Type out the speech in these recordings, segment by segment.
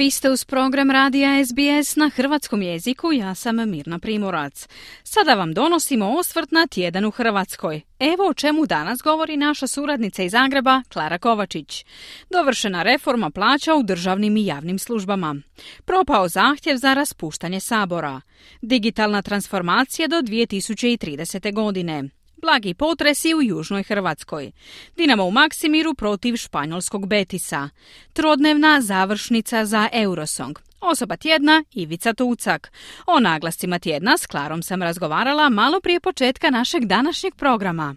Vi ste uz program radija SBS na hrvatskom jeziku, ja sam Mirna Primorac. Sada vam donosimo osvrt na tjedan u Hrvatskoj. Evo o čemu danas govori naša suradnica iz Zagreba, Klara Kovačić. Dovršena reforma plaća u državnim i javnim službama. Propao zahtjev za raspuštanje sabora. Digitalna transformacija do 2030. godine. Blagi potresi u Južnoj Hrvatskoj. Dinamo u Maksimiru protiv španjolskog Betisa. Trodnevna završnica za Eurosong. Osoba tjedna Ivica Tucak. O naglascima tjedna s Klarom sam razgovarala malo prije početka našeg današnjeg programa.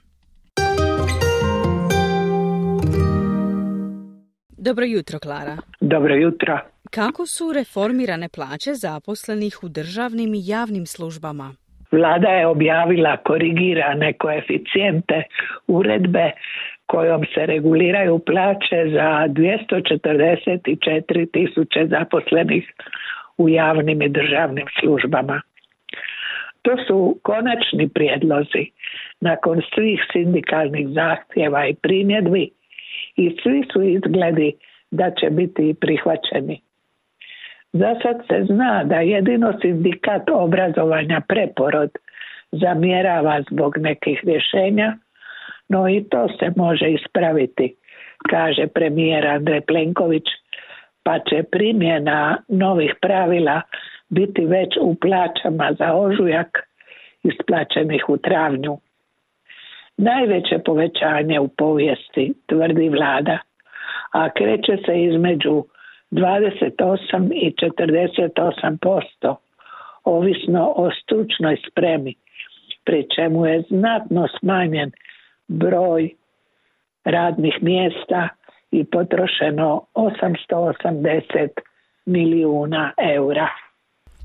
Dobro jutro, Klara. Dobro jutro. Kako su reformirane plaće zaposlenih u državnim i javnim službama? Vlada je objavila korigirane koeficijente uredbe kojom se reguliraju plaće za 244 tisuće zaposlenih u javnim i državnim službama. To su konačni prijedlozi nakon svih sindikalnih zahtjeva i primjedbi i svi su izgledi da će biti prihvaćeni. Za sad se zna da jedino sindikat obrazovanja preporod zamjerava zbog nekih rješenja, no i to se može ispraviti, kaže premijer Andrej Plenković, pa će primjena novih pravila biti već u plaćama za ožujak isplaćenih u travnju. Najveće povećanje u povijesti, tvrdi vlada, a kreće se između 28 i 48%, ovisno o stručnoj spremi, pri čemu je znatno smanjen broj radnih mjesta i potrošeno 880 milijuna eura.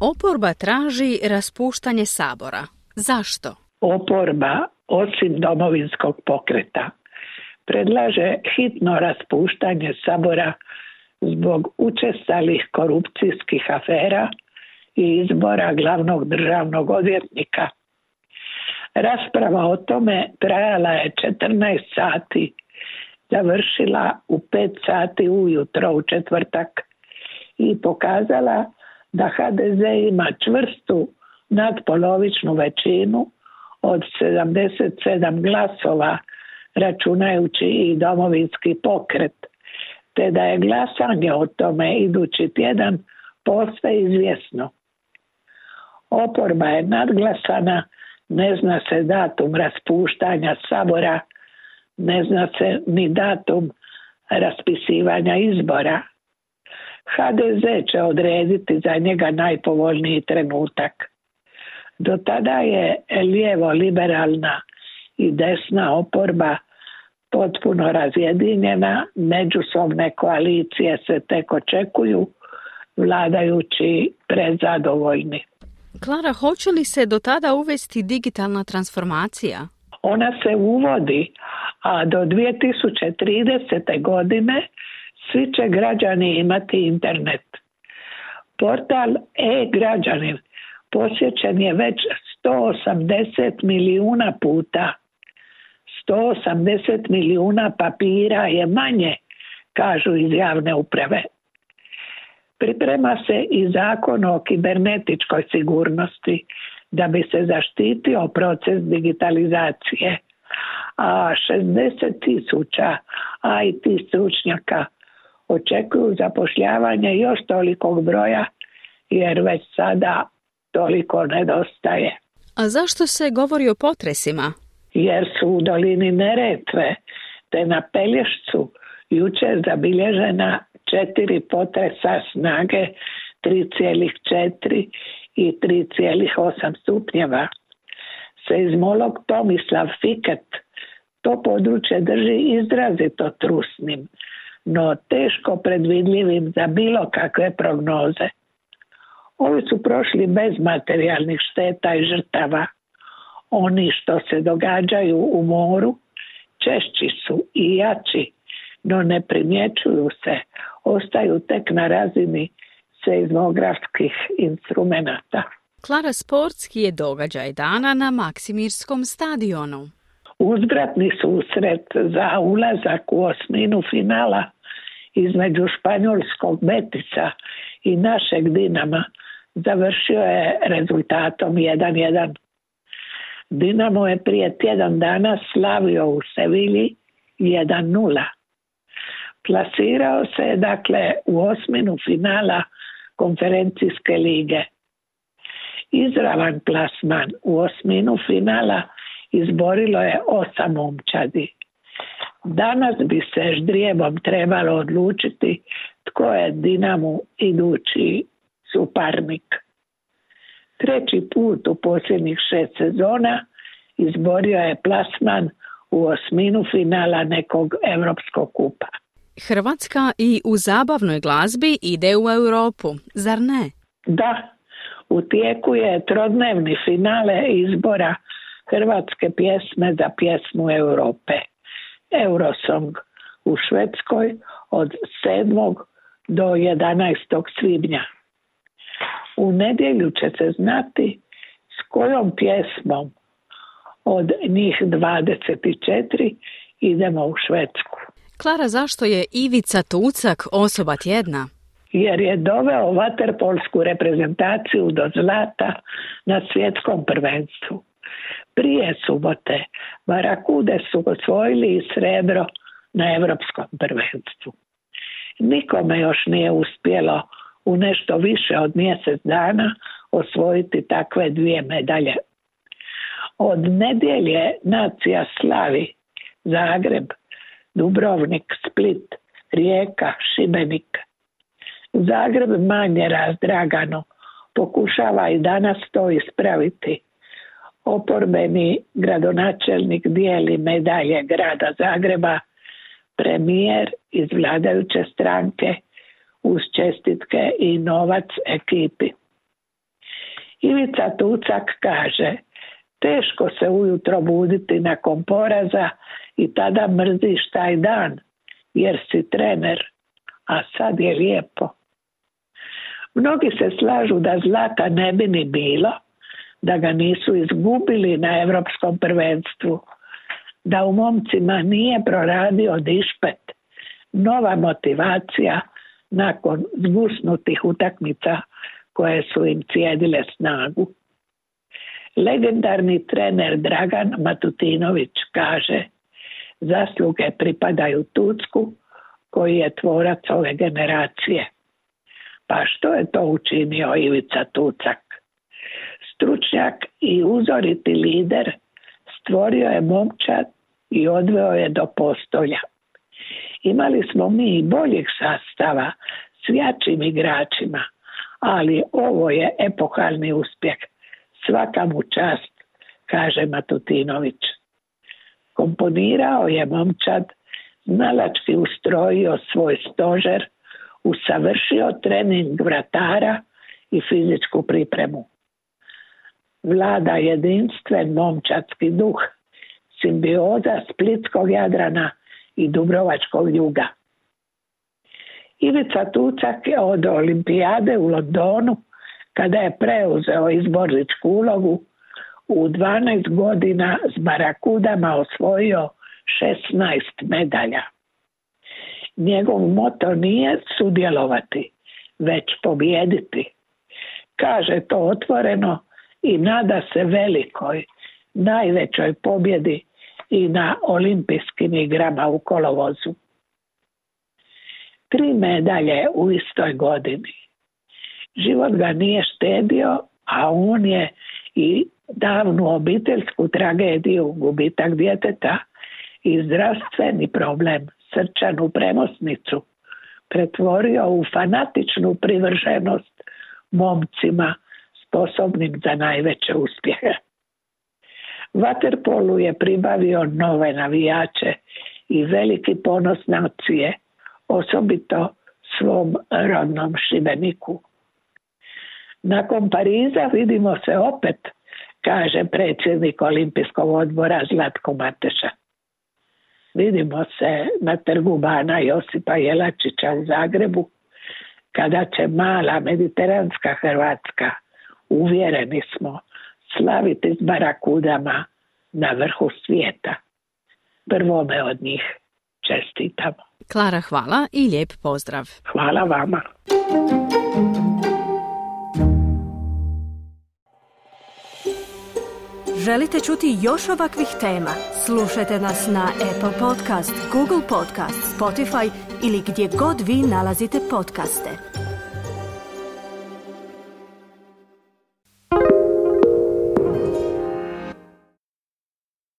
Oporba traži raspuštanje sabora. Zašto? Oporba, osim domovinskog pokreta, predlaže hitno raspuštanje sabora zbog učestalih korupcijskih afera i izbora glavnog državnog odvjetnika. Rasprava o tome trajala je 14 sati, završila u 5 sati ujutro u četvrtak i pokazala da HDZ ima čvrstu nadpolovičnu većinu od 77 glasova računajući i domovinski pokret te da je glasanje o tome idući tjedan postaje izvjesno. Oporba je nadglasana, ne zna se datum raspuštanja sabora, ne zna se ni datum raspisivanja izbora. HDZ će odrediti za njega najpovoljniji trenutak. Do tada je lijevo liberalna i desna oporba potpuno razjedinjena, međusobne koalicije se tek očekuju, vladajući prezadovoljni. Klara, hoće li se do tada uvesti digitalna transformacija? Ona se uvodi, a do 2030. godine svi će građani imati internet. Portal e-građanin posjećen je već 180 milijuna puta 180 milijuna papira je manje, kažu iz javne uprave. Priprema se i zakon o kibernetičkoj sigurnosti da bi se zaštitio proces digitalizacije, a 60 tisuća IT stručnjaka očekuju zapošljavanje još tolikog broja jer već sada toliko nedostaje. A zašto se govori o potresima? Jer su u dolini Neretve te na Pelješcu jučer zabilježena četiri potresa snage 3,4 i 3,8 stupnjeva. Seizmolog Tomislav Fiket to područje drži izrazito trusnim, no teško predvidljivim za bilo kakve prognoze. Ovi su prošli bez materijalnih šteta i žrtava – oni što se događaju u moru češći su i jači, no ne primjećuju se, ostaju tek na razini seizmografskih instrumenata. Klara Sportski je događaj dana na Maksimirskom stadionu. Uzvratni susret za ulazak u osminu finala između španjolskog Betica i našeg Dinama završio je rezultatom 1-1. Dinamo je prije tjedan dana slavio u Sevilji 1-0. Plasirao se je dakle u osminu finala konferencijske lige. Izravan plasman u osminu finala izborilo je osam momčadi. Danas bi se ždrijebom trebalo odlučiti tko je Dinamu idući suparnik. Treći put u posljednjih šest sezona izborio je plasman u osminu finala nekog Europskog kupa. Hrvatska i u zabavnoj glazbi ide u Europu, zar ne? Da, u tijeku je trodnevni finale izbora hrvatske pjesme za pjesmu Europe. Eurosong u Švedskoj od 7. do 11. svibnja. U nedjelju će se znati s kojom pjesmom od njih 24 idemo u Švedsku. Klara, zašto je Ivica Tucak osoba tjedna? Jer je doveo vaterpolsku reprezentaciju do zlata na svjetskom prvenstvu. Prije subote Barakude su osvojili i srebro na europskom prvenstvu. Nikome još nije uspjelo u nešto više od mjesec dana osvojiti takve dvije medalje. Od nedjelje nacija slavi Zagreb, Dubrovnik, Split, Rijeka, Šibenik. Zagreb manje razdragano pokušava i danas to ispraviti. Oporbeni gradonačelnik dijeli medalje grada Zagreba, premijer iz vladajuće stranke uz čestitke i novac ekipi. Ivica Tucak kaže, teško se ujutro buditi nakon poraza i tada mrziš taj dan jer si trener, a sad je lijepo. Mnogi se slažu da zlata ne bi ni bilo, da ga nisu izgubili na europskom prvenstvu, da u momcima nije proradio dišpet, nova motivacija nakon zgusnutih utakmica koje su im cijedile snagu. Legendarni trener Dragan Matutinović kaže zasluge pripadaju Tucku koji je tvorac ove generacije. Pa što je to učinio Ivica Tucak? Stručnjak i uzoriti lider stvorio je momčad i odveo je do postolja. Imali smo mi i boljih sastava s jačim igračima, ali ovo je epohalni uspjeh. Svaka mu čast, kaže Matutinović. Komponirao je momčad, znalački ustrojio svoj stožer, usavršio trening vratara i fizičku pripremu. Vlada jedinstven momčadski duh, simbioza Splitskog Jadrana i Dubrovačkog juga. Ivica Tucak je od olimpijade u Londonu, kada je preuzeo izborničku ulogu, u 12 godina s Barakudama osvojio 16 medalja. Njegov moto nije sudjelovati, već pobijediti. Kaže to otvoreno i nada se velikoj, najvećoj pobjedi i na olimpijskim igrama u kolovozu. Tri medalje u istoj godini. Život ga nije štedio, a on je i davnu obiteljsku tragediju, gubitak djeteta i zdravstveni problem, srčanu premosnicu, pretvorio u fanatičnu privrženost momcima sposobnim za najveće uspjehe. Waterpolu je pribavio nove navijače i veliki ponos nacije, osobito svom rodnom Šibeniku. Nakon Pariza vidimo se opet, kaže predsjednik Olimpijskog odbora Zlatko Mateša. Vidimo se na trgu Bana Josipa Jelačića u Zagrebu, kada će mala mediteranska Hrvatska uvjereni smo slaviti s barakudama na vrhu svijeta. Prvome od njih čestitamo. Klara, hvala i lijep pozdrav. Hvala vama. Želite čuti još ovakvih tema? Slušajte nas na Apple Podcast, Google Podcast, Spotify ili gdje god vi nalazite podcaste.